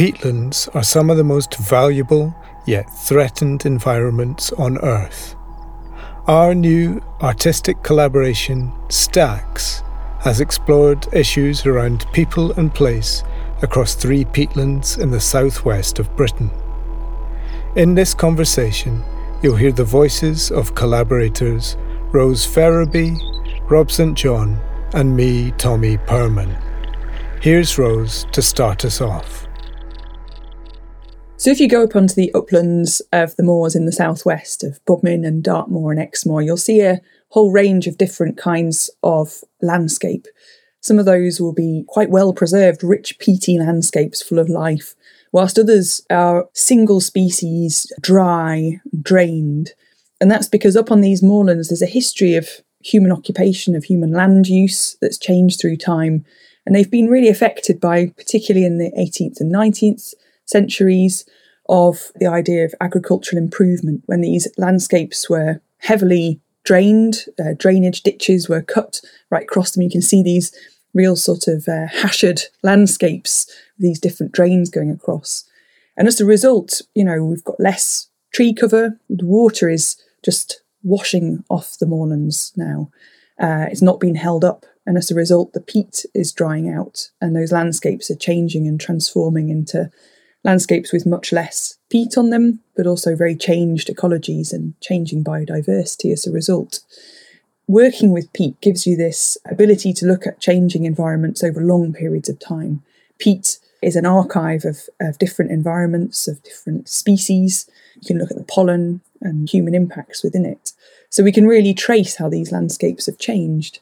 peatlands are some of the most valuable yet threatened environments on Earth. Our new artistic collaboration, Stacks, has explored issues around people and place across three peatlands in the southwest of Britain. In this conversation, you'll hear the voices of collaborators Rose Ferraby, Rob St. John, and me, Tommy Perman. Here's Rose to start us off. So if you go up onto the uplands of the moors in the southwest of Bodmin and Dartmoor and Exmoor, you'll see a whole range of different kinds of landscape. Some of those will be quite well preserved, rich peaty landscapes full of life, whilst others are single species, dry, drained. And that's because up on these moorlands there's a history of human occupation, of human land use that's changed through time. And they've been really affected by, particularly in the 18th and 19th centuries of the idea of agricultural improvement when these landscapes were heavily drained, uh, drainage ditches were cut right across them. You can see these real sort of uh, hashed landscapes, these different drains going across. And as a result, you know, we've got less tree cover, the water is just washing off the moorlands now. Uh, it's not been held up, and as a result, the peat is drying out, and those landscapes are changing and transforming into landscapes with much less peat on them, but also very changed ecologies and changing biodiversity as a result. Working with peat gives you this ability to look at changing environments over long periods of time. Peat is an archive of, of different environments, of different species. You can look at the pollen and human impacts within it. So we can really trace how these landscapes have changed.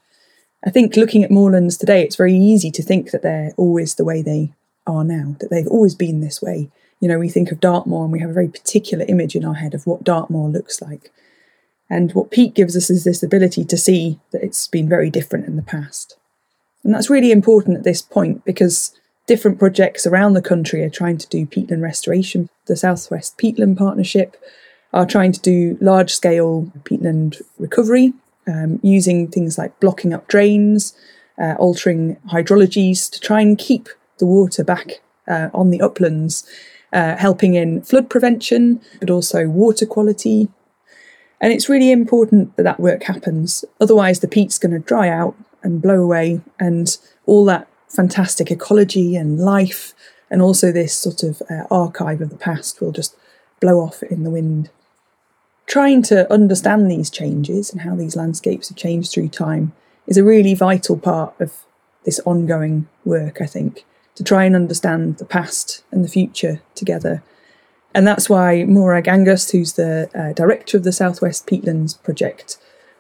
I think looking at moorlands today, it's very easy to think that they're always the way they are now, that they've always been this way. You know, we think of Dartmoor and we have a very particular image in our head of what Dartmoor looks like. And what peat gives us is this ability to see that it's been very different in the past. And that's really important at this point because different projects around the country are trying to do peatland restoration. The Southwest Peatland Partnership are trying to do large scale peatland recovery um, using things like blocking up drains, uh, altering hydrologies to try and keep the water back uh, on the uplands, uh, helping in flood prevention, but also water quality. And it's really important that that work happens. Otherwise, the peat's going to dry out and blow away, and all that fantastic ecology and life, and also this sort of uh, archive of the past will just blow off in the wind. Trying to understand these changes and how these landscapes have changed through time is a really vital part of this ongoing work, I think to try and understand the past and the future together. And that's why Morag Angus, who's the uh, director of the Southwest Peatlands Project,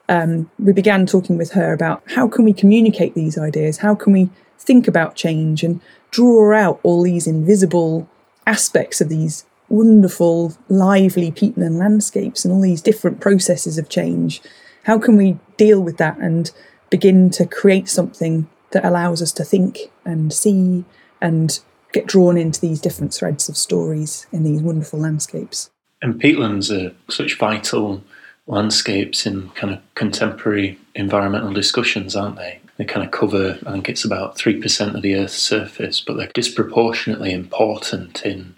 um, we began talking with her about how can we communicate these ideas, how can we think about change and draw out all these invisible aspects of these wonderful, lively peatland landscapes and all these different processes of change. How can we deal with that and begin to create something that allows us to think and see and get drawn into these different threads of stories in these wonderful landscapes. And peatlands are such vital landscapes in kind of contemporary environmental discussions, aren't they? They kind of cover, I think it's about 3% of the Earth's surface, but they're disproportionately important in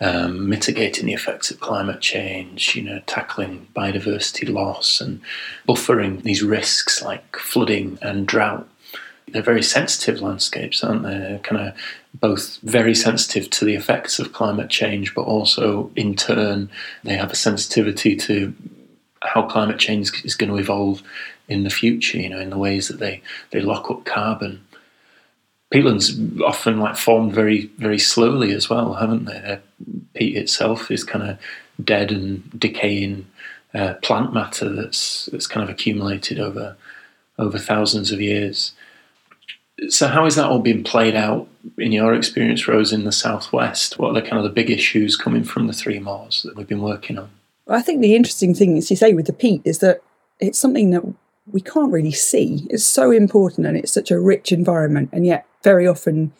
um, mitigating the effects of climate change, you know, tackling biodiversity loss and buffering these risks like flooding and drought they're very sensitive landscapes, aren't they? Kind of both very sensitive to the effects of climate change, but also in turn they have a sensitivity to how climate change is going to evolve in the future. You know, in the ways that they they lock up carbon. Peatlands often like formed very very slowly as well, haven't they? Their peat itself is kind of dead and decaying uh, plant matter that's that's kind of accumulated over over thousands of years so how is that all being played out in your experience, Rose, in the southwest? What are the kind of the big issues coming from the three moors that we've been working on? I think the interesting thing, as you say, with the peat is that it's something that we can't really see. It's so important and it's such a rich environment, and yet very often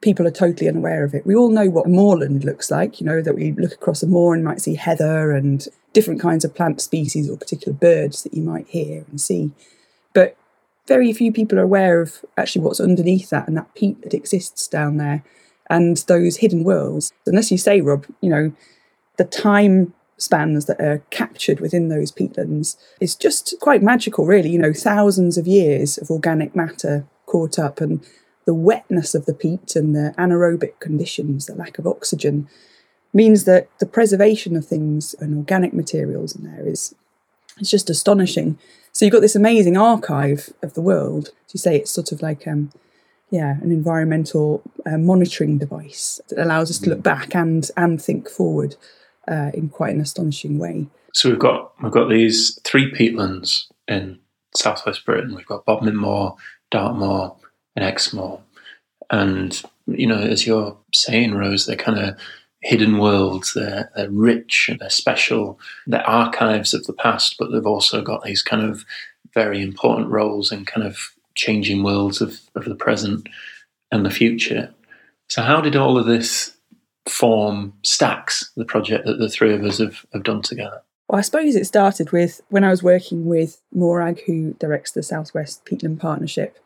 people are totally unaware of it. We all know what moorland looks like, you know, that we look across a moor and might see heather and different kinds of plant species or particular birds that you might hear and see. Very few people are aware of actually what's underneath that and that peat that exists down there. and those hidden worlds. Unless you say, Rob, you know, the time spans that are captured within those peatlands is just quite magical, really. You know, thousands of years of organic matter caught up, and the wetness of the peat and the anaerobic conditions, the lack of oxygen, means that the preservation of things and organic materials in there is it's just astonishing. So you've got this amazing archive of the world. As you say, it's sort of like um, yeah, an environmental uh, monitoring device that allows us to look back and and think forward uh, in quite an astonishing way. So we've got we've got these three peatlands in southwest Britain. We've got Bodmin Moor, Dartmoor, and Exmoor, and you know, as you're saying, Rose, they're kind of hidden worlds. They're, they're rich and they're special. They're archives of the past, but they've also got these kind of very important roles in kind of changing worlds of, of the present and the future. So, how did all of this form Stacks, the project that the three of us have, have done together? Well, I suppose it started with when I was working with Morag, who directs the Southwest Peatland Partnership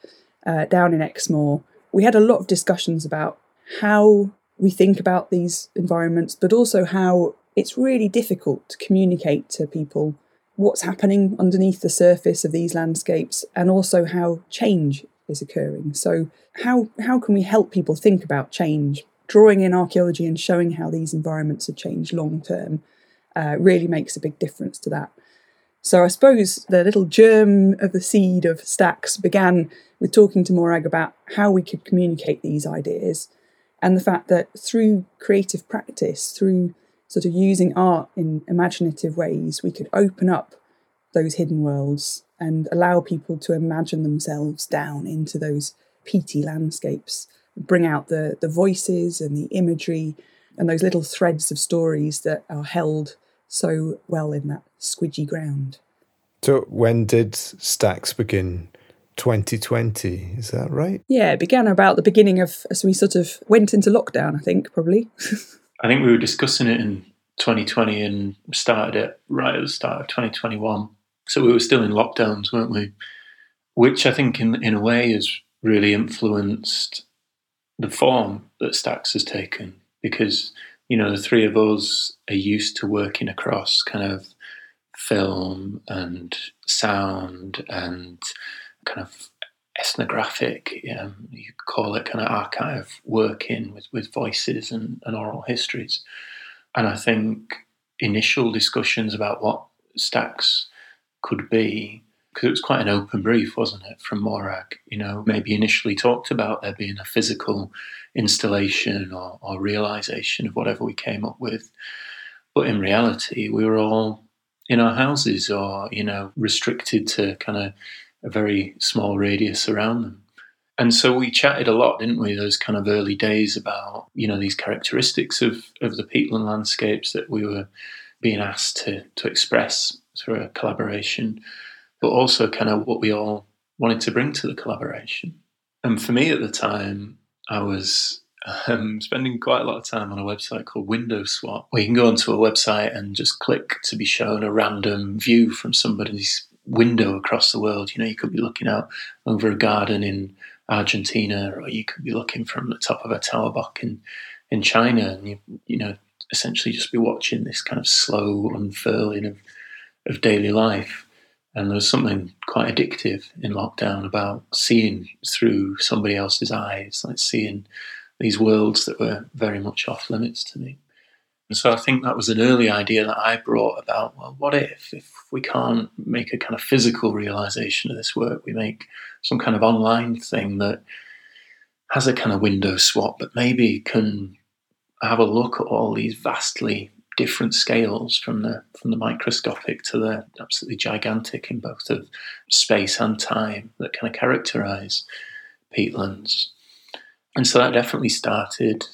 uh, down in Exmoor. We had a lot of discussions about how we think about these environments, but also how it's really difficult to communicate to people what's happening underneath the surface of these landscapes and also how change is occurring. So, how, how can we help people think about change? Drawing in archaeology and showing how these environments have changed long term uh, really makes a big difference to that. So, I suppose the little germ of the seed of Stacks began with talking to Morag about how we could communicate these ideas and the fact that through creative practice, through sort of using art in imaginative ways, we could open up those hidden worlds and allow people to imagine themselves down into those peaty landscapes, bring out the, the voices and the imagery and those little threads of stories that are held so well in that squidgy ground. So, when did Stacks begin 2020. Is that right? Yeah, it began about the beginning of as we sort of went into lockdown. I think probably. I think we were discussing it in 2020 and started it right at the start of 2021. So we were still in lockdowns, weren't we? Which I think, in in a way, has really influenced the form that Stacks has taken because you know the three of us are used to working across kind of film and sound and kind of ethnographic, um, you call it kind of archive working with, with voices and, and oral histories. And I think initial discussions about what stacks could be, because it was quite an open brief, wasn't it, from Morag? You know, maybe initially talked about there being a physical installation or, or realization of whatever we came up with. But in reality, we were all in our houses or, you know, restricted to kind of a very small radius around them. And so we chatted a lot, didn't we, those kind of early days about, you know, these characteristics of, of the peatland landscapes that we were being asked to, to express through a collaboration, but also kind of what we all wanted to bring to the collaboration. And for me at the time, I was um, spending quite a lot of time on a website called Window Swap, where you can go onto a website and just click to be shown a random view from somebody's window across the world. You know, you could be looking out over a garden in Argentina, or you could be looking from the top of a tower block in in China, and you you know essentially just be watching this kind of slow unfurling of of daily life. And there was something quite addictive in lockdown about seeing through somebody else's eyes, like seeing these worlds that were very much off limits to me. And so I think that was an early idea that I brought about, well, what if, if we can't make a kind of physical realization of this work, we make some kind of online thing that has a kind of window swap, but maybe can have a look at all these vastly different scales from the from the microscopic to the absolutely gigantic in both of space and time that kind of characterize peatlands. And so that definitely started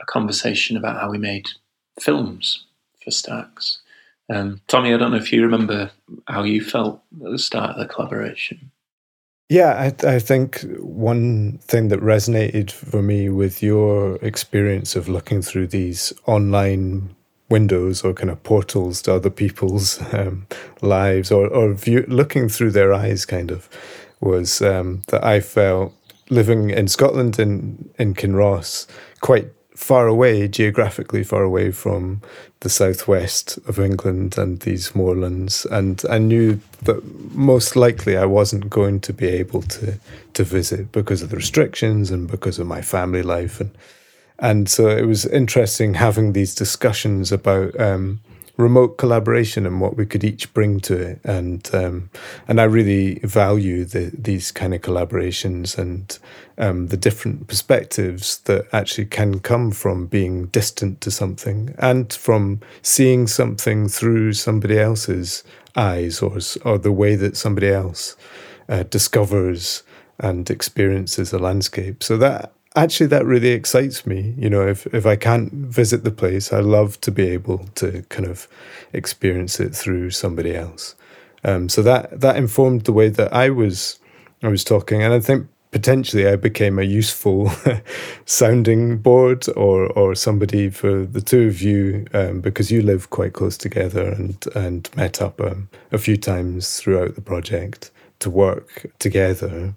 a conversation about how we made films for Stacks. Um, Tommy, I don't know if you remember how you felt at the start of the collaboration. Yeah, I, I think one thing that resonated for me with your experience of looking through these online windows or kind of portals to other people's um, lives or, or view, looking through their eyes kind of was um, that I felt living in Scotland in, in Kinross quite far away, geographically far away from the southwest of England and these moorlands, and I knew that most likely I wasn't going to be able to to visit because of the restrictions and because of my family life, and and so it was interesting having these discussions about. Um, remote collaboration and what we could each bring to it. And um, and I really value the, these kind of collaborations and um, the different perspectives that actually can come from being distant to something and from seeing something through somebody else's eyes or or the way that somebody else uh, discovers and experiences a landscape. So that actually that really excites me. You know if if i can't visit the place i love to be able to kind of experience it through somebody else. Um, so that that informed the way that i was i was talking. And i think potentially i became a useful sounding board or or somebody for the two of you um, because you live quite close together and and met up um, a few times throughout the project to work together.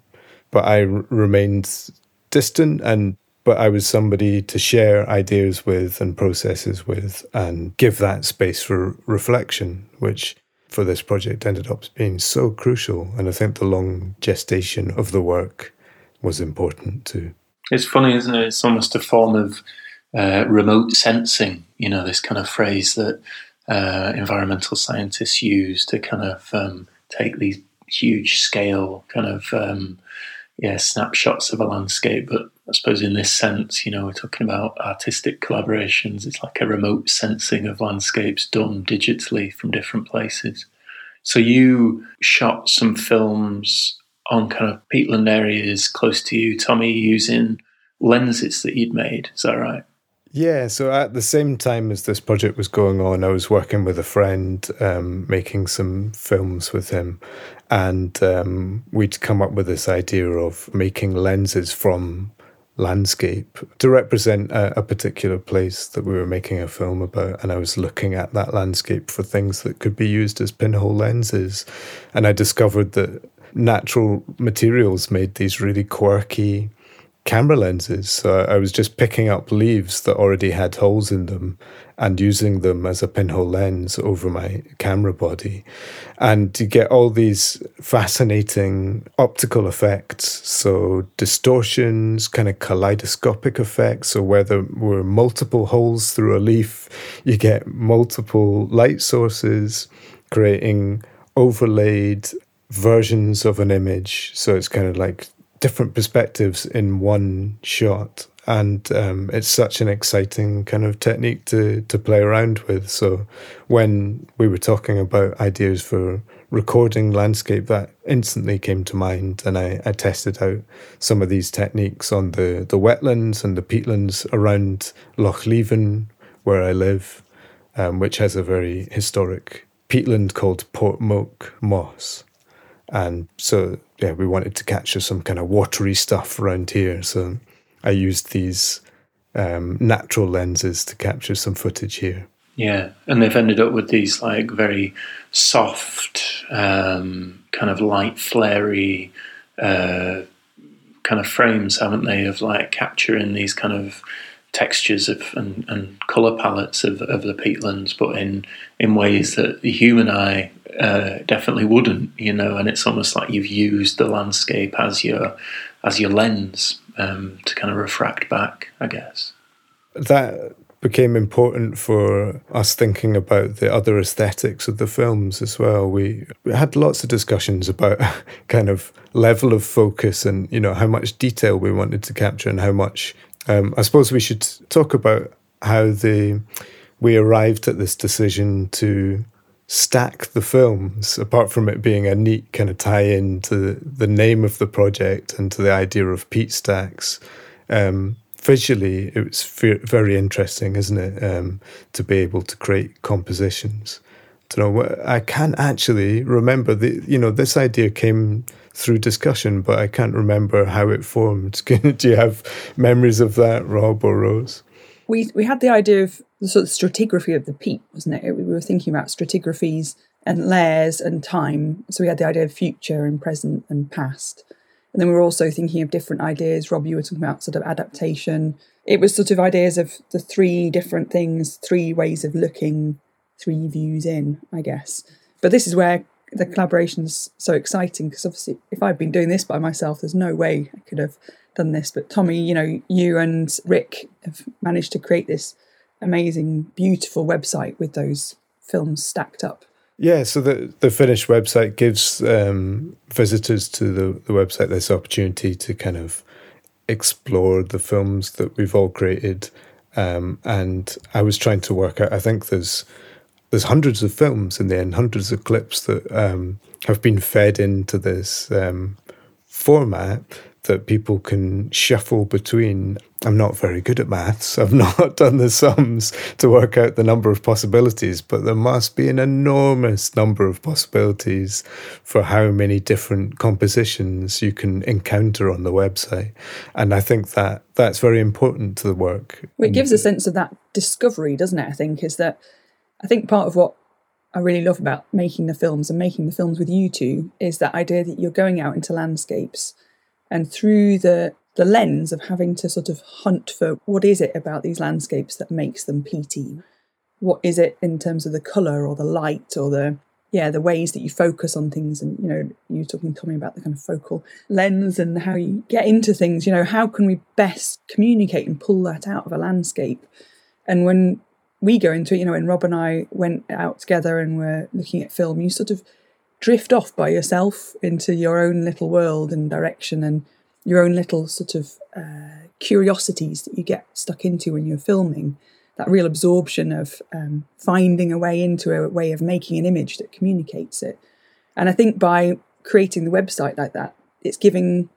But I remained distant and but I was somebody to share ideas with and processes with and give that space for reflection, which for this project ended up being so crucial. And I think the long gestation of the work was important too. It's funny, isn't it? It's almost a form of uh, remote sensing, you know, this kind of phrase that uh, environmental scientists use to kind of um, take these huge scale kind of um, yeah snapshots of a landscape but i suppose in this sense you know we're talking about artistic collaborations. It's like a remote sensing of landscapes done digitally from different places. So you shot some films on kind of peatland areas close to you. Tommy using lenses that you'd made. Is that right yeah, so at the same time as this project was going on, I was working with a friend, um, making some films with him, and um, we'd come up with this idea of making lenses from landscape to represent a, a, particular place that we were making a film about. And I was looking at that landscape for things that could be used as pinhole lenses, and I discovered that natural materials made these really quirky camera lenses. So I was just picking up leaves that already had holes in them and using them as a pinhole lens over my camera body. And you get all these fascinating optical effects. So distortions, kind of kaleidoscopic effects. So where there were multiple holes through a leaf, you get multiple light sources creating overlaid versions of an image. So it's kind of like different perspectives in one shot and um, it's such an exciting kind of technique to to play around with. So when we were talking about ideas for recording landscape, that instantly came to mind, and I, I tested out some of these techniques on the the wetlands and the peatlands around Loch Leven, where I live, um, which has a very historic peatland called Port Portmoak Moss. And so, yeah, we wanted to capture some kind of watery stuff around here. So I used these um, natural lenses to capture some footage here. Yeah, and they've ended up with these like very soft, um, kind of light flary uh, kind of frames, haven't they? Of like capturing these kind of textures of and, and color palettes of, of the peatlands, but in in ways that the human eye uh, definitely wouldn't, you know. And it's almost like you've used the landscape as your as your lens um, to kind of refract back, I guess. That became important for us thinking about the other aesthetics of the films as well. We, we had lots of discussions about kind of level of focus and you know how much detail we wanted to capture and how much. Um, I suppose we should talk about how the we arrived at this decision to stack the films, apart from it being a neat kind of tie in to the name of the project and to the idea of peat stacks. Um, visually, it was very interesting, isn't it? Um, to be able to create compositions. Know, I can't actually remember the. You know, this idea came through discussion, but I can't remember how it formed. Do you have memories of that, Rob or Rose? We we had the idea of the sort of stratigraphy of the peat, wasn't it? We were thinking about stratigraphies and layers and time. So we had the idea of future and present and past. And then we were also thinking of different ideas. Rob, you were talking about sort of adaptation. It was sort of ideas of the three different things, three ways of looking, three views in, I guess. But this is where the collaboration's so exciting because obviously, if I'd been doing this by myself, there's no way I could have done this. But Tommy, you know, you and Rick have managed to create this amazing, beautiful website with those films stacked up. Yeah, so the the finished website gives um, visitors to the, the website this opportunity to kind of explore the films that we've all created. Um, and I was trying to work out. I think there's there's hundreds of films in there and hundreds of clips that um, have been fed into this um, format that people can shuffle between. I'm not very good at maths. I've not done the sums to work out the number of possibilities, but there must be an enormous number of possibilities for how many different compositions you can encounter on the website. And I think that that's very important to the work. Well, it gives a sense of that discovery, doesn't it? I think is that I think part of what I really love about making the films and making the films with you two is that idea that you're going out into landscapes and through the the lens of having to sort of hunt for what is it about these landscapes that makes them peaty? What is it in terms of the colour or the light or the yeah, the ways that you focus on things and you know, you talking Tommy about the kind of focal lens and how you get into things, you know, how can we best communicate and pull that out of a landscape? And when we go into it, you know, when Rob and I went out together and were looking at film, you sort of drift off by yourself into your own little world and direction and your own little sort of uh, curiosities that you get stuck into when you're filming. That real absorption of um, finding a way into a way of making an image that communicates it. And I think by creating the website like that, it's giving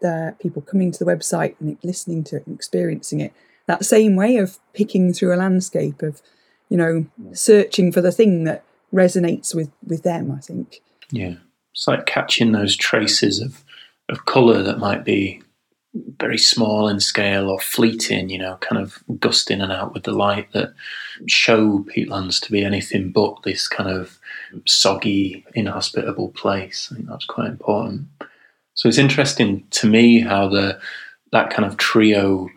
the people coming to the website and listening to it and experiencing it that same way of picking through a landscape of, you know, searching for the thing that resonates with with them. I think. Yeah, it's like catching those traces of of color that might be very small in scale or fleeting, you know, kind of gust in and out with the light that show peatlands to be anything but this kind of soggy, inhospitable place. I think that's quite important. So it's interesting to me how the that kind of trio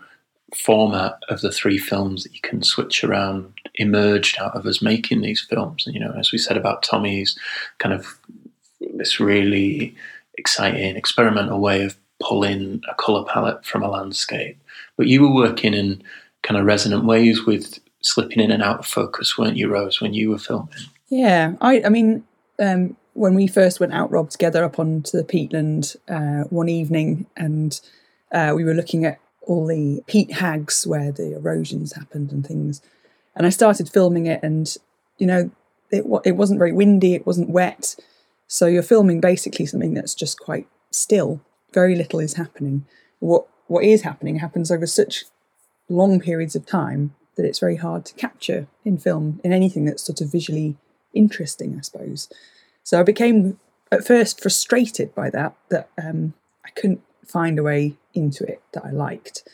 format of the three films that you can switch around emerged out of us making these films. And, You know, as we said about Tommy's kind of this really exciting experimental way of pulling a color palette from a landscape. But you were working in kind of resonant ways with slipping in and out of focus, weren't you, Rose, when you were filming? Yeah, I, I mean, um, when we first went out, Rob, together up onto the peatland uh, one evening, and uh, we were looking at all the peat hags where the erosions happened and things. And I started filming it, and you know, it it wasn't very windy, it wasn't wet, so you're filming basically something that's just quite still. Very little is happening. What what is happening happens over such long periods of time that it's very hard to capture in film in anything that's sort of visually interesting, I suppose. So I became at first frustrated by that that um, I couldn't find a way into it that I liked.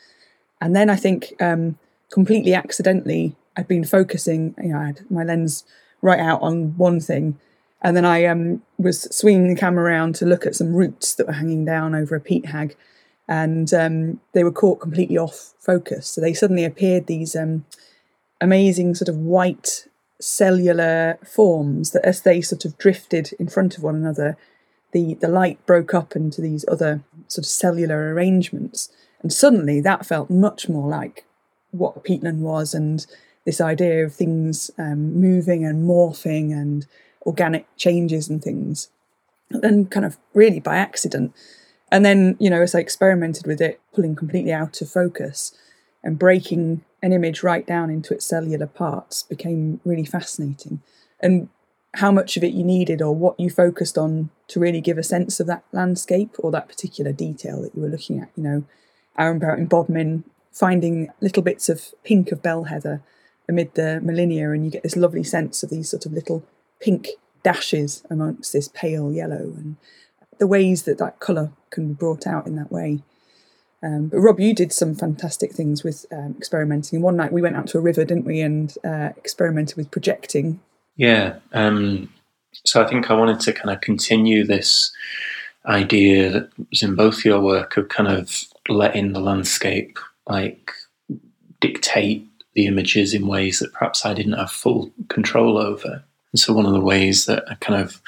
And then I think um, completely accidentally, I'd been focusing, you know, I had my lens right out on one thing. And then I um, was swinging the camera around to look at some roots that were hanging down over a peat hag. And um, they were caught completely off focus. So they suddenly appeared these um, amazing sort of white cellular forms that as they sort of drifted in front of one another, the, the light broke up into these other sort of cellular arrangements. And suddenly that felt much more like what peatland was and this idea of things um, moving and morphing and organic changes and things. And kind of really by accident. And then, you know, as I experimented with it, pulling completely out of focus and breaking an image right down into its cellular parts became really fascinating. And how much of it you needed or what you focused on to really give a sense of that landscape or that particular detail that you were looking at. You know, Aaron Barrett in Bodmin finding little bits of pink of bell heather amid the Molinia, and you get this lovely sense of these sort of little pink dashes amongst this pale yellow, and the ways that that colour can be brought out in that way. Um, but Rob, you did some fantastic things with um, experimenting. And one night we went out to a river, didn't we, and uh, experimented with projecting yeah. Um, so I think I wanted to kind of continue this idea that was in both your work of kind of letting the landscape like dictate the images in ways that perhaps I didn't have full control over. And so one of the ways that I kind of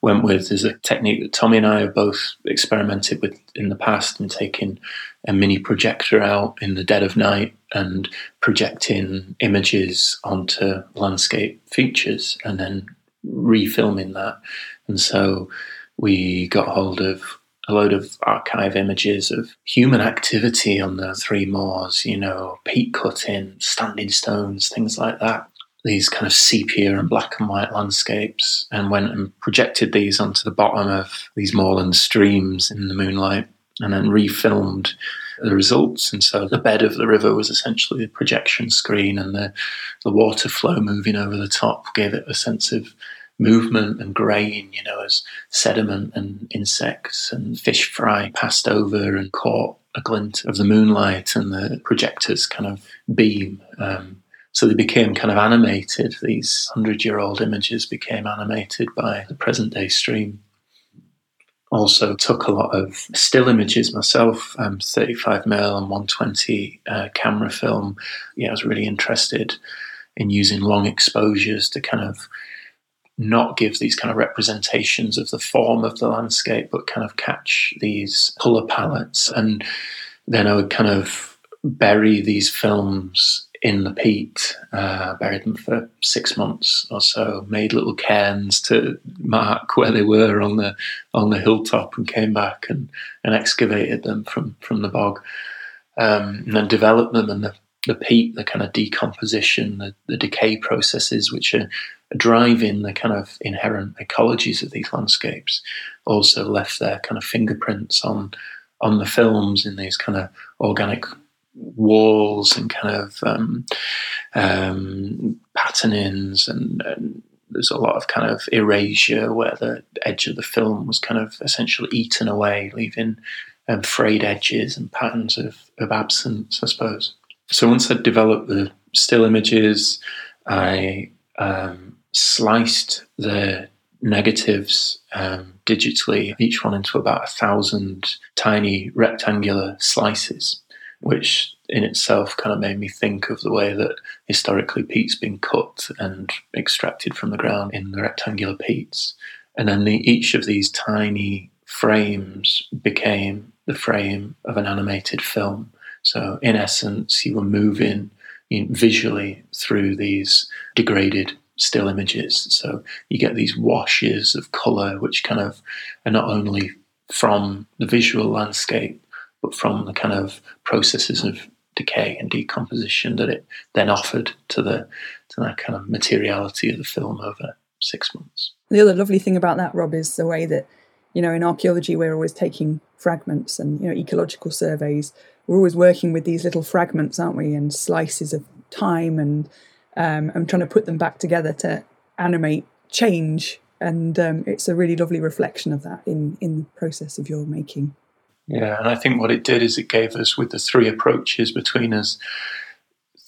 went with is a technique that Tommy and I have both experimented with in the past and taking a mini projector out in the dead of night and projecting images onto landscape features and then refilming that. And so we got hold of a load of archive images of human activity on the three moors, you know, peat cutting, standing stones, things like that. These kind of sepia and black and white landscapes, and went and projected these onto the bottom of these moorland streams in the moonlight, and then refilmed the results. And so the bed of the river was essentially the projection screen, and the, the water flow moving over the top gave it a sense of movement and grain, you know, as sediment and insects and fish fry passed over and caught a glint of the moonlight and the projector's kind of beam. Um, so they became kind of animated. These hundred year old images became animated by the present day stream. Also took a lot of still images myself, um, 35 mm and 120 uh, camera film. Yeah, I was really interested in using long exposures to kind of not give these kind of representations of the form of the landscape, but kind of catch these color palettes. And then I would kind of bury these films in the peat, uh, buried them for six months or so, made little cairns to mark where they were on the on the hilltop, and came back and, and excavated them from from the bog, um, and then developed them. And the, the peat, the kind of decomposition, the, the decay processes, which are driving the kind of inherent ecologies of these landscapes, also left their kind of fingerprints on on the films in these kind of organic walls and kind of um, um, patternings and, and, there's a lot of kind of erasure where the edge of the film was kind of essentially eaten away, leaving um, frayed edges and patterns of, of absence, I suppose. So once I'd developed the still images, I um, sliced the negatives um, digitally, each one into about a thousand tiny rectangular slices, which in itself kind of made me think of the way that historically peat's been cut and extracted from the ground in the rectangular peats. And then the, each of these tiny frames became the frame of an animated film. So, in essence, you were moving visually through these degraded still images. So you get these washes of colour, which kind of are not only from the visual landscape, but from the kind of processes of decay and decomposition that it then offered to the to that kind of materiality of the film over six months. The other lovely thing about that, Rob, is the way that you know in archaeology we're always taking fragments and you know ecological surveys. We're always working with these little fragments, aren't we, and slices of time and um, I'm trying to put them back together to animate change, and um, it's a really lovely reflection of that in in the process of your making. Yeah, and I think what it did is it gave us with the three approaches between us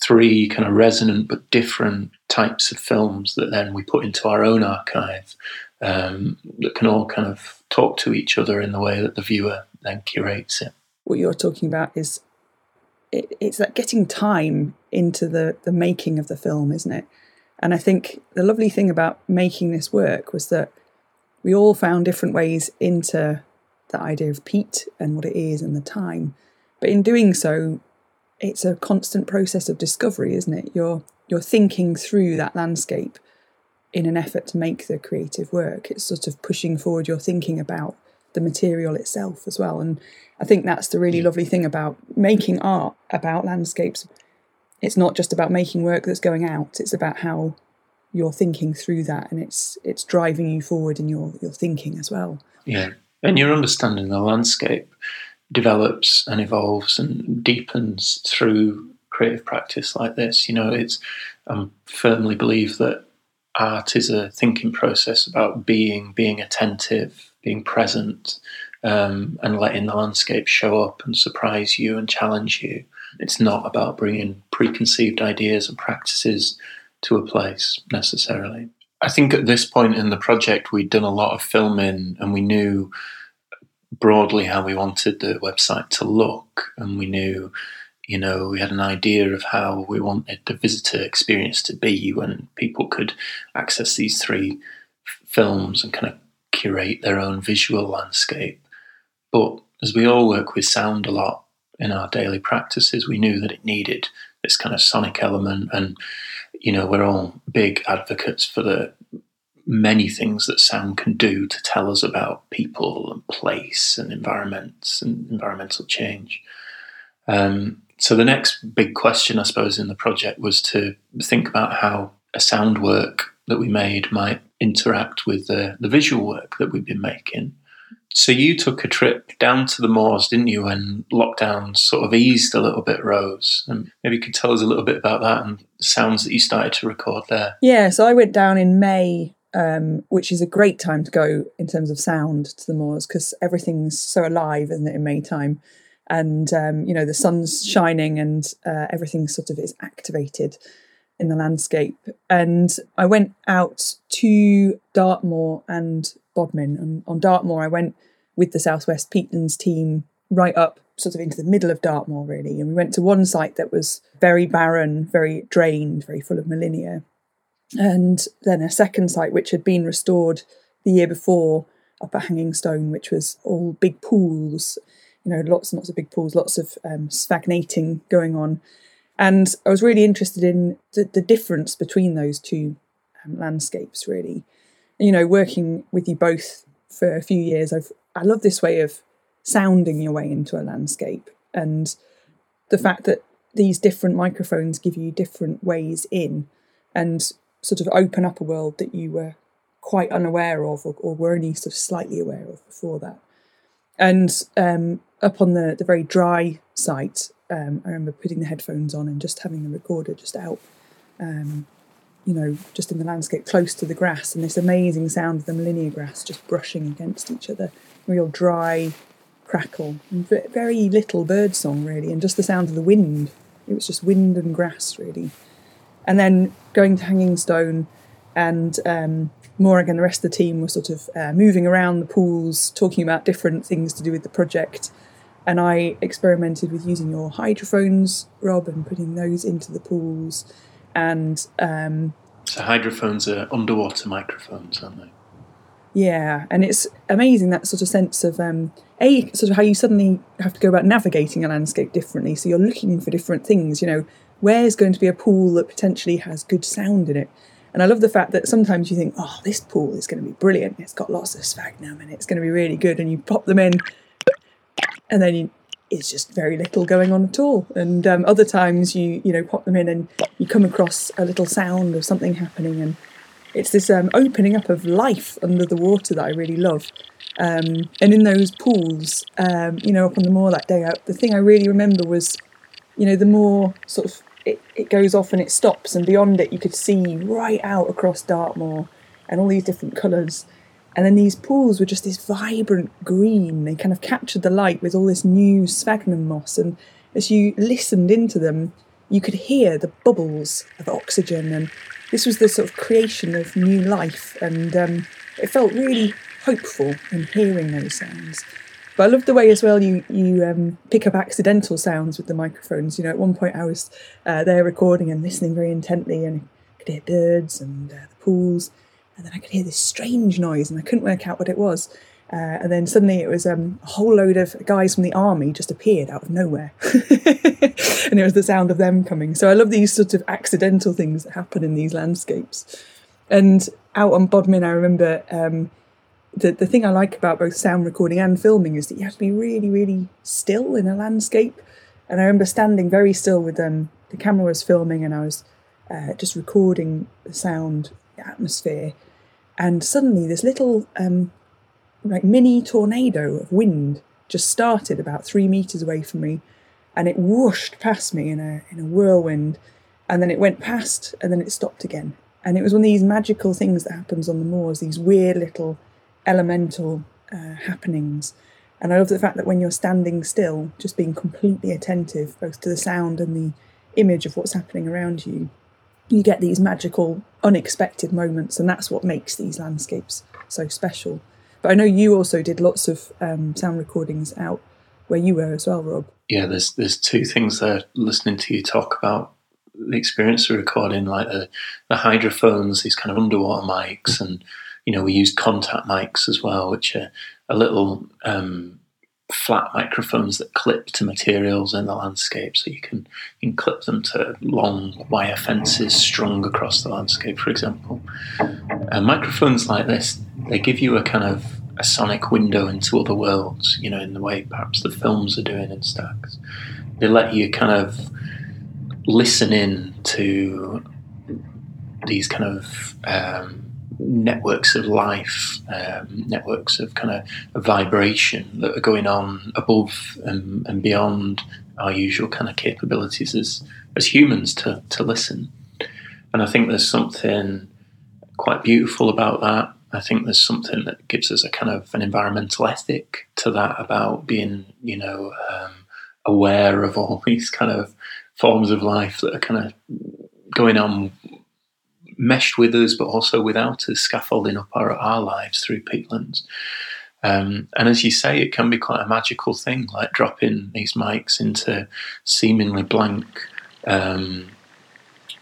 three kind of resonant but different types of films that then we put into our own archive um, that can all kind of talk to each other in the way that the viewer then curates it. What you're talking about is it, it's that getting time into the the making of the film, isn't it? And I think the lovely thing about making this work was that we all found different ways into the idea of peat and what it is and the time. But in doing so, it's a constant process of discovery, isn't it? You're you're thinking through that landscape in an effort to make the creative work. It's sort of pushing forward your thinking about the material itself as well. And I think that's the really mm. lovely thing about making art about landscapes. It's not just about making work that's going out, it's about how you're thinking through that and it's it's driving you forward in your, your thinking as well. Yeah. And your understanding of the landscape develops and evolves and deepens through creative practice like this. You know, it's I firmly believe that art is a thinking process about being, being attentive, being present, um, and letting the landscape show up and surprise you and challenge you. It's not about bringing preconceived ideas and practices to a place necessarily. I think at this point in the project, we'd done a lot of filming and we knew broadly how we wanted the website to look, and we knew, you know, we had an idea of how we wanted the visitor experience to be when people could access these three films and kind of curate their own visual landscape. But as we all work with sound a lot in our daily practices, we knew that it needed this kind of sonic element. And, you know, we're all big advocates for the many things that sound can do to tell us about people and place and environments and environmental change. Um, so the next big question, I suppose, in the project was to think about how a sound work that we made might interact with the, the visual work that we've been making. So you took a trip down to the moors, didn't you, when lockdown sort of eased a little bit, Rose? And maybe you could tell us a little bit about that and the sounds that you started to record there. Yeah, so I went down in May, um, which is a great time to go in terms of sound to the moors because everything's so alive, isn't it, in May time? And um, you know the sun's shining and uh, everything sort of is activated in the landscape. And I went out to Dartmoor and Bodmin. And on Dartmoor, I went with the Southwest Peatlands team right up sort of into the middle of Dartmoor, really. And we went to one site that was very barren, very drained, very full of Molinia. And then a second site which had been restored the year before up at Hanging Stone, which was all big pools, you know, lots and lots of big pools, lots of um, sphagnation going on. And I was really interested in the, the difference between those two um, landscapes, really. You know, working with you both for a few years, I've I love this way of sounding your way into a landscape and the fact that these different microphones give you different ways in and sort of open up a world that you were quite unaware of or, or were only sort of slightly aware of before that. And um, up on the, the very dry site, um, I remember putting the headphones on and just having the recorder just out, um, you know, just in the landscape close to the grass, and this amazing sound of the Molinia grass just brushing against each other, real dry crackle, and very little bird song really, and just the sound of the wind. It was just wind and grass really. And then going to Hanging Stone, and um, Morag and the rest of the team were sort of uh, moving around the pools, talking about different things to do with the project and I experimented with using your hydrophones, Rob, and putting those into the pools. And um, so hydrophones are underwater microphones, aren't they? Yeah, and it's amazing that sort of sense of um, a sort of how you suddenly have to go about navigating a landscape differently. So you're looking for different things. You know, where's going to be a pool that potentially has good sound in it? And I love the fact that sometimes you think, oh, this pool is going to be brilliant. It's got lots of sphagnum and it's going to be really good. And you pop them in and then you, it's just very little going on at all. And um, other times you you know pop them in and you come across a little sound of something happening, and it's this um, opening up of life under the water that I really love. Um, and in those pools, um, you know, up on the moor that day, out, the thing I really remember was, you know, the more sort of it, it goes off and it stops, and beyond it, you could see right out across Dartmoor and all these different colours. And then these pools were just this vibrant green. They kind of captured the light with all this new sphagnum moss. And as you listened into them, you could hear the bubbles of oxygen. And this was the sort of creation of new life. And um, it felt really hopeful in hearing those sounds. But I love the way as well you you um, pick up accidental sounds with the microphones. You know, at one point I was uh, there recording and listening very intently, and I could hear birds and uh, the pools and then I could hear this strange noise, and I couldn't work out what it was. Uh, and then suddenly it was um, a whole load of guys from the army just appeared out of nowhere. and it was the sound of them coming. So I love these sort of accidental things that happen in these landscapes. And out on Bodmin, I remember um, the, the thing I like about both sound recording and filming is that you have to be really, really still in a landscape. And I remember standing very still with um, the camera was filming and I was uh, just recording the sound, the atmosphere and suddenly this little um, like mini tornado of wind just started about three meters away from me, and it whooshed past me in a in a whirlwind, and then it went past, and then it stopped again. And it was one of these magical things that happens on the moors, these weird little elemental uh, happenings. And I love the fact that when you're standing still, just being completely attentive both to the sound and the image of what's happening around you, you get these magical, unexpected moments, and that's what makes these landscapes so special. But I know you also did lots of um, sound recordings out where you were as well, Rob. Yeah, there's there's two things there. Listening to you talk about the experience of recording, like the the hydrophones, these kind of underwater mics, and you know we used contact mics as well, which are a little um, flat microphones that clip to materials in the landscape, so you can you can clip them to long wire fences strung across the landscape, for example. And microphones like this, they give you a kind of a sonic window into other worlds, you know, in the way perhaps the films are doing in stacks. They let you kind of listen in to these kind of um, networks of life, um, networks of kind of vibration that are going on above and, and, beyond our usual kind of capabilities as as humans to to listen. And I think there's something quite beautiful about that. I think there's something that gives us a kind of an environmental ethic to that about being, you know, um, aware of all these kind of forms of life that are kind of going on meshed with us, but also without us, scaffolding up our, our lives through peatlands. Um, and as you say, it can be quite a magical thing, like dropping these mics into seemingly blank um,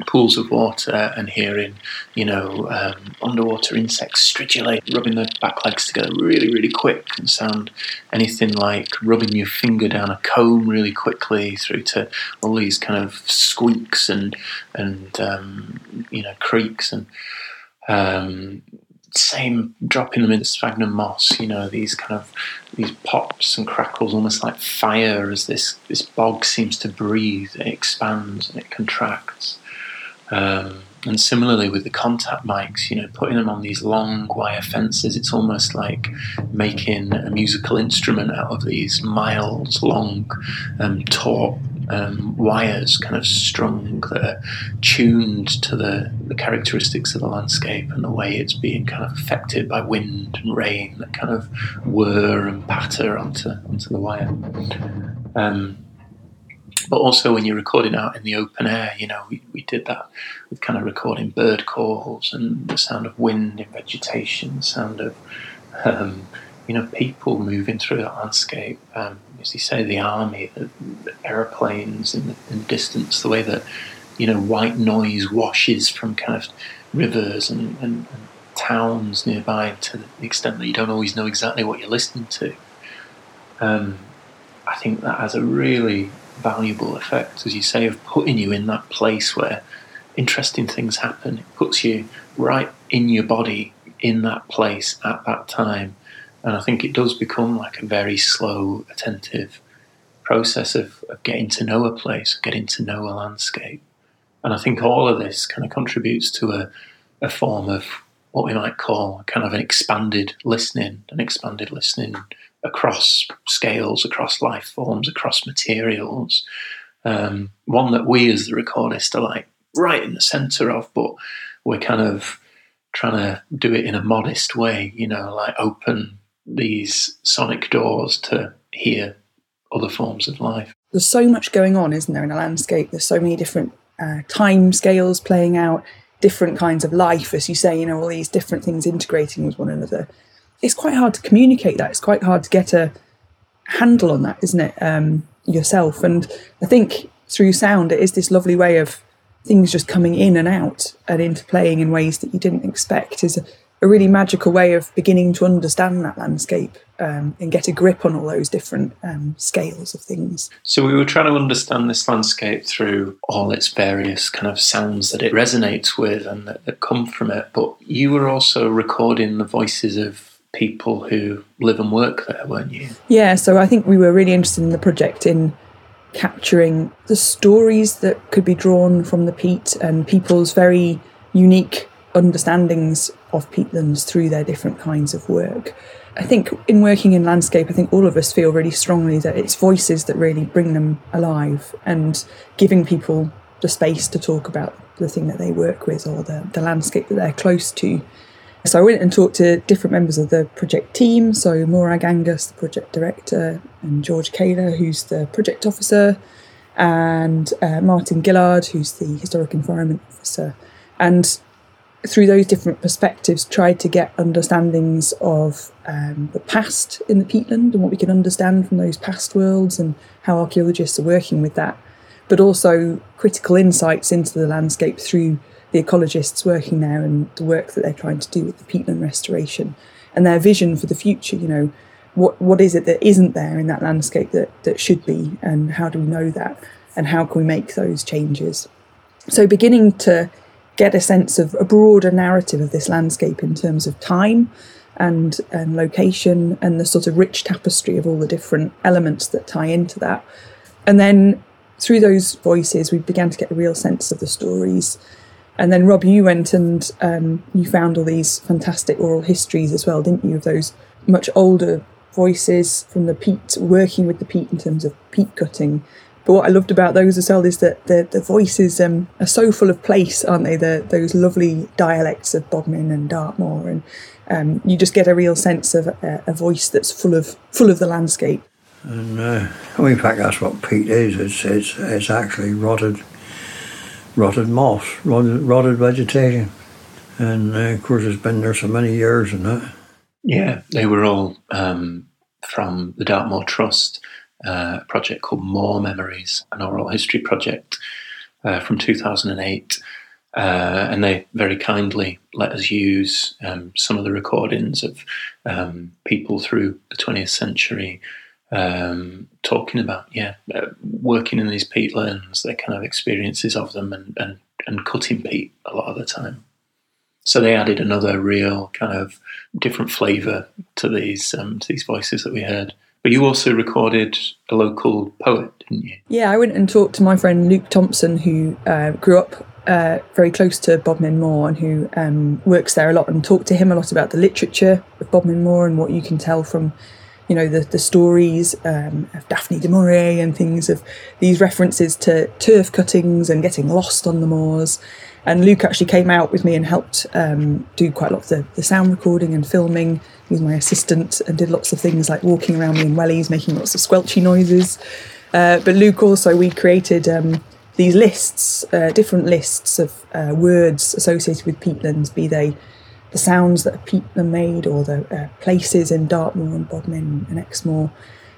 pools of water and hearing, you know, um, underwater insects stridulate, rubbing their back legs together really, really quick and sound anything like rubbing your finger down a comb really quickly through to all these kind of squeaks and, and um, you know, creaks and um, same dropping them into sphagnum moss, you know, these kind of these pops and crackles almost like fire as this, this bog seems to breathe, it expands and it contracts. Um, and similarly with the contact mics, you know, putting them on these long wire fences, it's almost like making a musical instrument out of these miles long, um, taut um, wires kind of strung that are tuned to the, the characteristics of the landscape and the way it's being kind of affected by wind and rain that kind of whir and patter onto, onto the wire. Um, but also when you're recording out in the open air, you know, we, we did that with kind of recording bird calls and the sound of wind in vegetation, sound of, um, you know, people moving through the landscape. Um, as you say, the army, the, the aeroplanes in the, in the distance, the way that, you know, white noise washes from kind of rivers and, and, and towns nearby to the extent that you don't always know exactly what you're listening to. Um, I think that has a really valuable effect, as you say, of putting you in that place where interesting things happen. It puts you right in your body in that place at that time. And I think it does become like a very slow, attentive process of, of getting to know a place, getting to know a landscape. And I think all of this kind of contributes to a, a form of what we might call kind of an expanded listening, an expanded listening across scales, across life forms, across materials. Um, one that we as the recordist are like right in the center of, but we're kind of trying to do it in a modest way, you know, like open these sonic doors to hear other forms of life. There's so much going on, isn't there, in a landscape? There's so many different uh, time scales playing out, different kinds of life, as you say, you know, all these different things integrating with one another it's quite hard to communicate that. It's quite hard to get a handle on that, isn't it? Um, yourself. And I think through sound, it is this lovely way of things just coming in and out and interplaying in ways that you didn't expect is a, a really magical way of beginning to understand that landscape um, and get a grip on all those different um, scales of things. So we were trying to understand this landscape through all its various kind of sounds that it resonates with and that, that come from it. But you were also recording the voices of people who live and work there, weren't you? Yeah, so I think we were really interested in the project in capturing the stories that could be drawn from the peat and people's very unique understandings of peatlands through their different kinds of work. I think in working in landscape, I think all of us feel really strongly that it's voices that really bring them alive and giving people the space to talk about the thing that they work with or the, the landscape that they're close to so I went and talked to different members of the project team. So Morag Angus, the project director, and George Kaler, who's the project officer, and uh, Martin Gillard, who's the historic environment officer. And through those different perspectives, tried to get understandings of um, the past in the peatland and what we can understand from those past worlds and how archaeologists are working with that, but also critical insights into the landscape through the ecologists working there and the work that they're trying to do with the peatland restoration and their vision for the future. You know, what what is it that isn't there in that landscape that that should be, and how do we know that, and how can we make those changes? So beginning to get a sense of a broader narrative of this landscape in terms of time and, and location and the sort of rich tapestry of all the different elements that tie into that. And then through those voices, we began to get a real sense of the stories. And then, Rob, you went and um, you found all these fantastic oral histories as well, didn't you, of those much older voices from the peat, working with the peat in terms of peat cutting but what I loved about those as well is that the, the voices um, are so full of place, aren't they? The, those lovely dialects of Bodmin and Dartmoor, and um, you just get a real sense of a, a, voice that's full of full of the landscape. And uh, well, in fact, that's what peat is. It's it's, it's actually rotted rotted moss, rotted, rotted vegetation, and uh, of course it's been there so many years and that. Yeah, they were all um, from the Dartmoor Trust uh, project called Moor Memories, an oral history project uh, from 2008. Uh, and they very kindly let us use um, some of the recordings of um, people through the 20th century um, talking about, yeah, uh, working in these peatlands, their kind of experiences of them, and, and, and cutting peat a lot of the time. So they added another real kind of different flavour to these um, to these voices that we heard. But you also recorded a local poet, didn't you? Yeah, I went and talked to my friend Luke Thompson, who uh, grew up uh, very close to Bodmin Moor and who um, works there a lot, and talked to him a lot about the literature of Bodmin Moor and what you can tell from, you know, the, the stories um, of Daphne du Maurier and things of these references to turf cuttings and getting lost on the moors. And Luke actually came out with me and helped um, do quite a lot of the, the sound recording and filming. He was my assistant and did lots of things like walking around me in wellies, making lots of squelchy noises. Uh, but Luke also, we created um, these lists, uh, different lists of uh, words associated with peatlands, be they the sounds that peatland made or the uh, places in Dartmoor and Bodmin and Exmoor.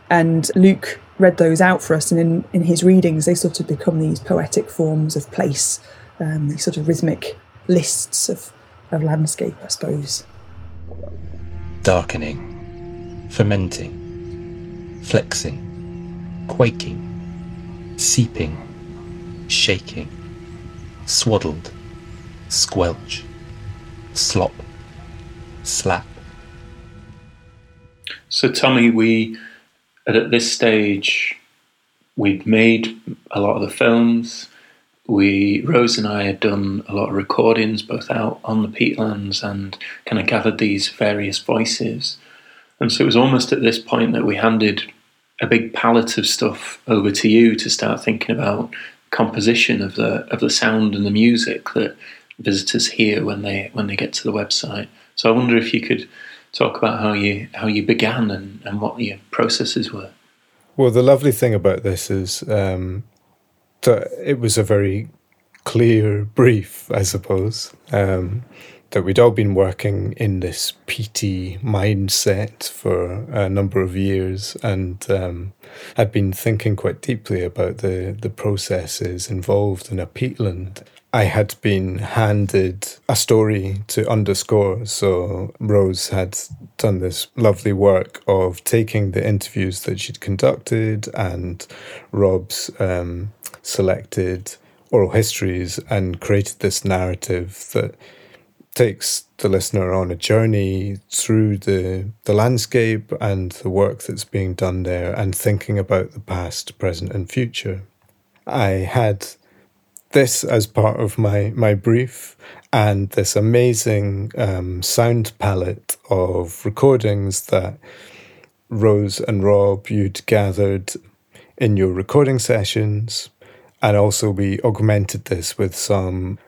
And Luke read those out for us, and in, in his readings, they sort of become these poetic forms of place um, these sort of rhythmic lists of, of landscape, I suppose. Darkening, fermenting, flexing, quaking, seeping, shaking, swaddled, squelch, slop, slap. So, Tommy, we at this stage we'd made a lot of the films we Rose and I had done a lot of recordings, both out on the peatlands and kind of gathered these various voices. And so it was almost at this point that we handed a big palette of stuff over to you to start thinking about composition of the of the sound and the music that visitors hear when they when they get to the website. So I wonder if you could talk about how you how you began and, and what your processes were. Well, the lovely thing about this is um, that it was a very clear brief, I suppose, um, that we'd all been working in this peaty mindset for a number of years and um, had been thinking quite deeply about the, the processes involved in a peatland. I had been handed a story to underscore. So Rose had done this lovely work of taking the interviews that she'd conducted and Rob's um, selected oral histories and created this narrative that takes the listener on a journey through the the landscape and the work that's being done there and thinking about the past, present and future. I had this as part of my, my brief and this amazing um, sound palette of recordings that Rose and Rob you'd gathered in your recording sessions. And also, we augmented this with some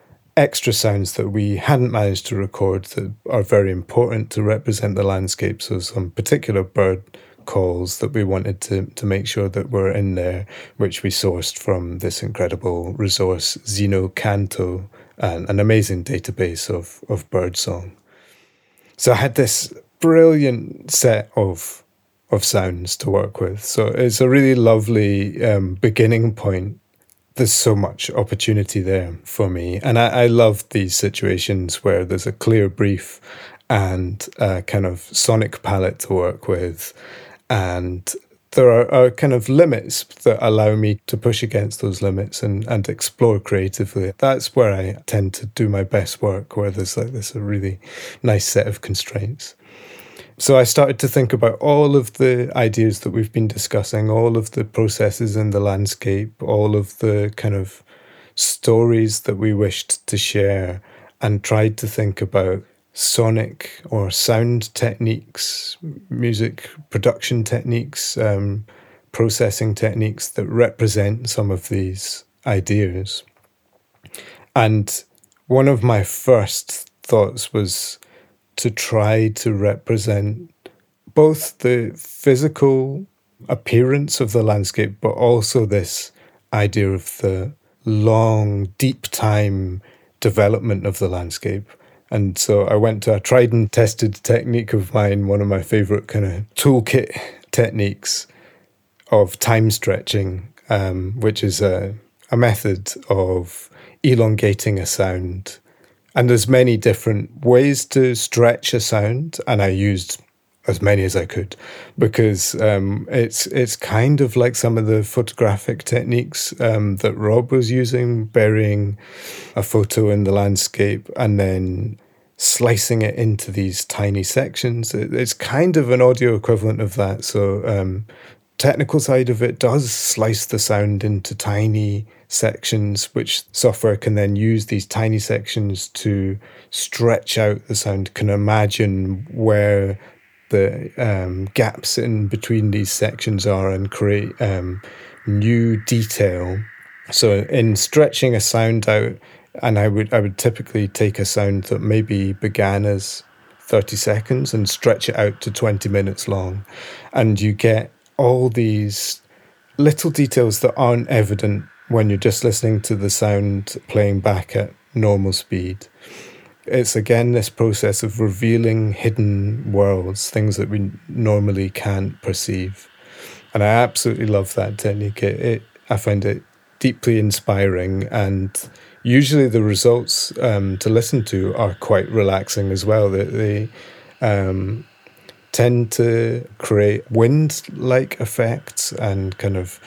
extra sounds that we hadn't managed to record that are very important to represent the landscape. So, some particular bird calls that we wanted to, to make sure that were in there, which we sourced from this incredible resource, Xeno-canto, an, an amazing database of, of birdsong. So I had this brilliant set of of sounds to work with. So it's a really lovely um, beginning point. There's so much opportunity there for me, and I, I love these situations where there's a clear brief and a kind of sonic palette to work with, and there are, are, kind of limits that allow me to push against those limits and, and explore creatively. That's where I tend to do my best work, where there's like this a really nice set of constraints. So I started to think about all of the ideas that we've been discussing, all of the processes in the landscape, all of the kind of stories that we wished to share, and tried to think about sonic or sound techniques, music production techniques, um, processing techniques that represent some of these ideas. And one of my first thoughts was to try to represent both the physical appearance of the landscape, but also this idea of the long, deep time development of the landscape and so I went to a tried and tested technique of mine, one of my favorite kind of toolkit techniques of time stretching, um, which is a, a method of elongating a sound. And there's many different ways to stretch a sound, and I used as many as I could because um, it's it's kind of like some of the photographic techniques um, that Rob was using, burying a photo in the landscape and then slicing it into these tiny sections. It's kind of an audio equivalent of that. So um, technical side of it does slice the sound into tiny sections, which software can then use these tiny sections to stretch out the sound, can imagine where the um, gaps in between these sections are and create um, new detail. So, in stretching a sound out, and I would I would typically take a sound that maybe began as 30 seconds and stretch it out to 20 minutes long, and you get all these little details that aren't evident when you're just listening to the sound playing back at normal speed it's again this process of revealing hidden worlds, things that we normally can't perceive. And I absolutely love that technique. It, it I find it deeply inspiring, and usually the results um, to listen to are quite relaxing as well. That they, um, tend to create wind-like effects and kind of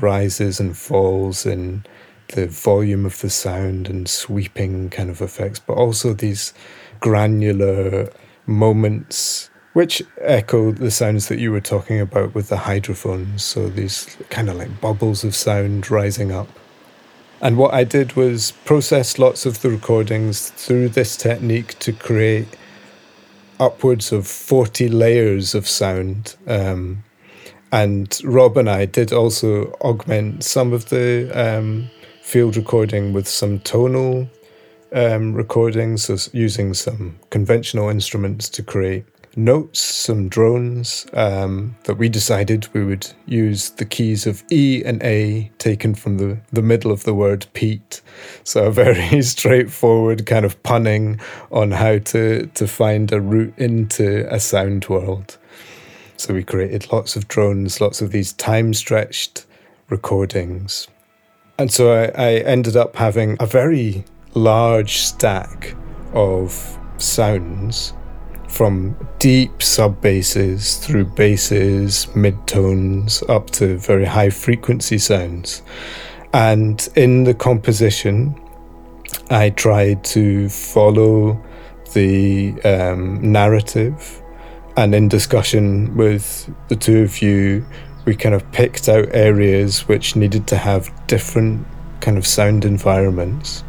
rises and falls and the volume of the sound and sweeping kind of effects, but also these granular moments which echo the sounds that you were talking about with the hydrophones. So these kind of like bubbles of sound rising up. And what I did was process lots of the recordings through this technique to create upwards of 40 layers of sound. Um, and Rob and I did also augment some of the um, field recording with some tonal um, recordings, so using some conventional instruments to create notes, some drones um, that we decided we would use the keys of E and A taken from the, the middle of the word peat. So a very straightforward kind of punning on how to, to find a route into a sound world. So we created lots of drones, lots of these time stretched recordings. And so I, I ended up having a very large stack of sounds from deep sub basses through basses, midtones, up to very high frequency sounds. And in the composition, I tried to follow the um, narrative. And in discussion with the two of you, we kind of picked out areas which needed to have different kind of sound environments.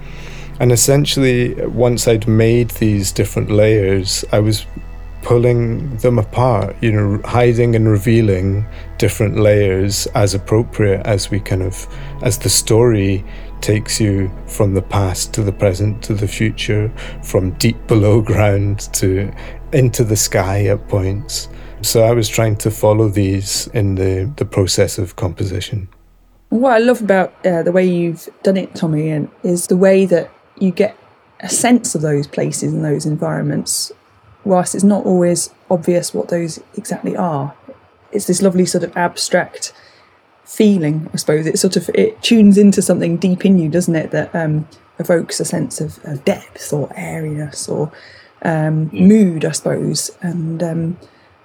And essentially, once I'd made these different layers, I was pulling them apart, you know, hiding and revealing different layers as appropriate as we kind of, as the story takes you from the past to the present to the future, from deep below ground to into the sky at points. So I was trying to follow these in the, the process of composition. What I love about uh, the way you've done it, Tommy, and is the way that you get a sense of those places and those environments whilst it's not always obvious what those exactly are, it's this lovely sort of abstract feeling, I suppose. It sort of it tunes into something deep in you, doesn't it? That um, evokes a sense of, of depth or airiness or um, mm. mood, I suppose. And um,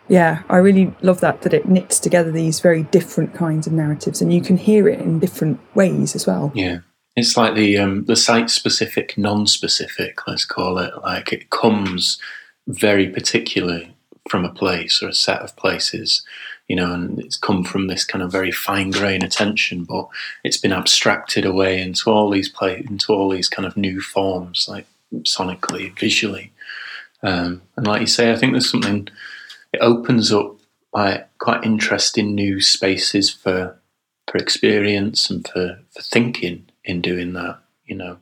yeah, I really love that that it knits together these very different kinds of narratives, and you can hear it in different ways as well. Yeah, it's like the um, the site specific, non specific. Let's call it like it comes very particularly from a place or a set of places, you know, and it's come from this kind of very fine grain attention, but it's been abstracted away into all these play into all these kind of new forms, like sonically, visually, um, and like you say, I think there's something it opens up quite interesting new spaces for for experience and for, for thinking in doing that, you know.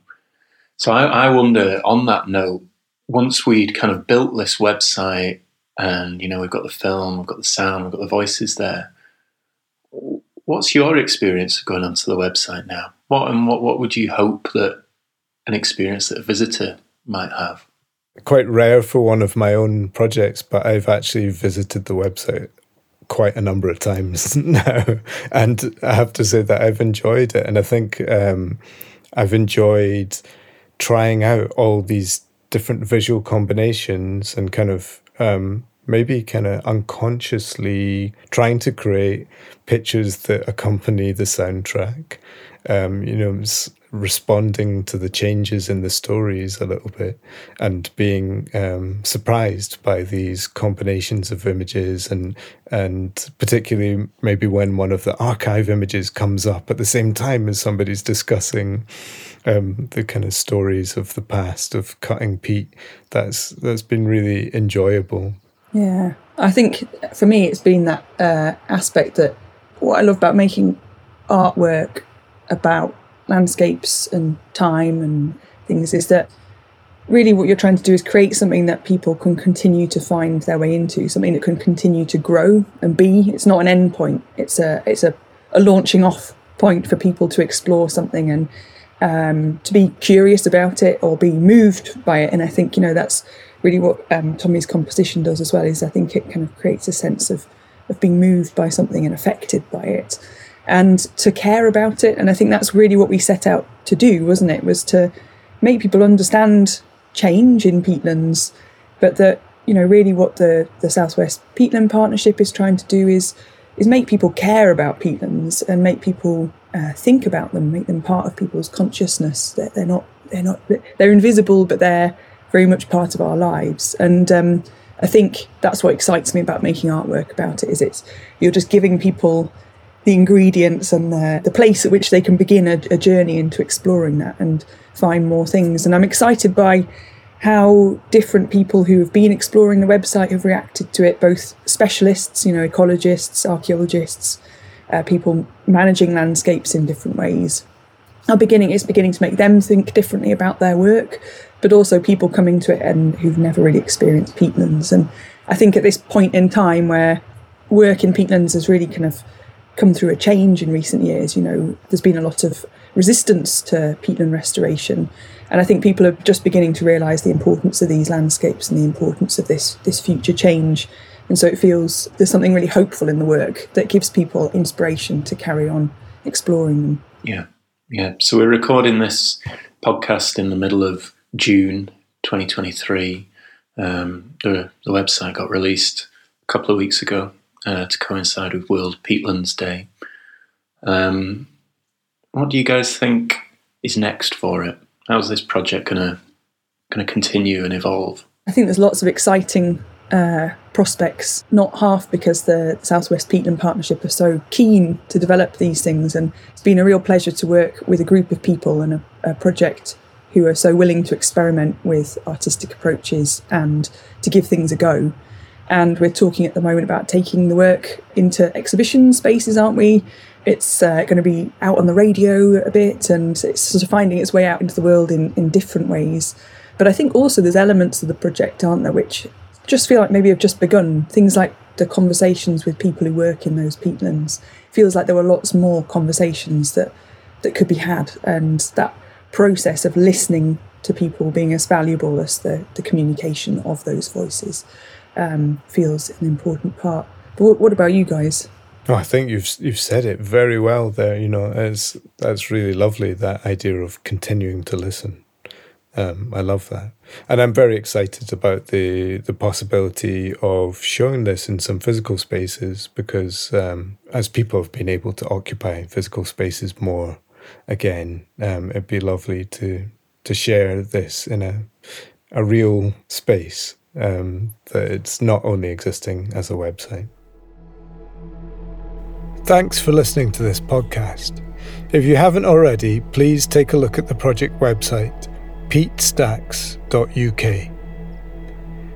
So I, I wonder on that note, once we'd kind of built this website and you know we've got the film, we've got the sound, we've got the voices there. What's your experience of going onto the website now? What and what what would you hope that an experience that a visitor might have? Quite rare for one of my own projects, but I've actually visited the website quite a number of times now, and I have to say that I've enjoyed it, and I think um, I've enjoyed trying out all these different visual combinations and kind of um, maybe kind of unconsciously trying to create pictures that accompany the soundtrack. Um, you know, responding to the changes in the stories a little bit and being um, surprised by these combinations of images and and particularly maybe when one of the archive images comes up at the same time as somebody's discussing um, the kind of stories of the past of cutting peat. That's that's been really enjoyable. Yeah. I think for me it's been that uh, aspect that what I love about making artwork about landscapes and time and things is that really what you're trying to do is create something that people can continue to find their way into something that can continue to grow and be. It's not an end point. It's a it's a, a launching off point for people to explore something and um, to be curious about it or be moved by it. And i think you know that's really what um, tommy's composition does as well is i think it kind of creates a sense of of being moved by something and affected by it and to care about it. And I think that's really what we set out to do, wasn't it? Was to make people understand change in peatlands, but that you know really what the the Southwest Peatland Partnership is trying to do is is make people care about peatlands and make people uh, think about them, make them part of people's consciousness. That they're, not they're not they're invisible, but they're very much part of our lives. And um, I think that's what excites me about making artwork about it. Is it's you're just giving people the ingredients and the, the place at which they can begin a, a journey into exploring that and find more things. And I'm excited by how different people who have been exploring the website have reacted to it, both specialists, you know, ecologists, archaeologists, uh, people managing landscapes in different ways. Are beginning it's beginning to make them think differently about their work, but also people coming to it and who've never really experienced peatlands. And I think at this point in time where work in peatlands has really kind of come through a change in recent years. You know, there's been a lot of resistance to peatland restoration, and I think people are just beginning to realise the importance of these landscapes and the importance of this this future change. And so it feels there's something really hopeful in the work that gives people inspiration to carry on exploring them. Yeah, yeah. So we're recording this podcast in the middle of June 2023. Um, the, the website got released a couple of weeks ago uh, to coincide with World Peatlands Day. Um, what do you guys think is next for it? How's this project gonna gonna continue and evolve? I think there's lots of exciting uh, prospects. Not half because the Southwest Peatland Partnership are so keen to develop these things, and it's been a real pleasure to work with a group of people and a, a project who are so willing to experiment with artistic approaches and to give things a go. And we're talking at the moment about taking the work into exhibition spaces, aren't we? It's uh, going to be out on the radio a bit and it's sort of finding its way out into the world in, in different ways. But I think also there's elements of the project, aren't there, which just feel like maybe have just begun. Things like the conversations with people who work in those peatlands. Feels like there were lots more conversations that that could be had, and that process of listening to people being as valuable as the, the communication of those voices um, feels an important part. But what about you guys? Oh, I think you've you've said it very well there. You know, it's that's really lovely that idea of continuing to listen. Um, I love that, and I'm very excited about the the possibility of showing this in some physical spaces because um, as people have been able to occupy physical spaces more again, um, it'd be lovely to to share this in a a real space um, that it's not only existing as a website. Thanks for listening to this podcast. If you haven't already, please take a look at the project website, peatstacks.uk.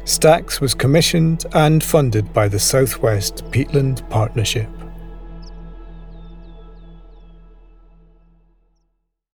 Stacks was commissioned and funded by the Southwest Peatland Partnership.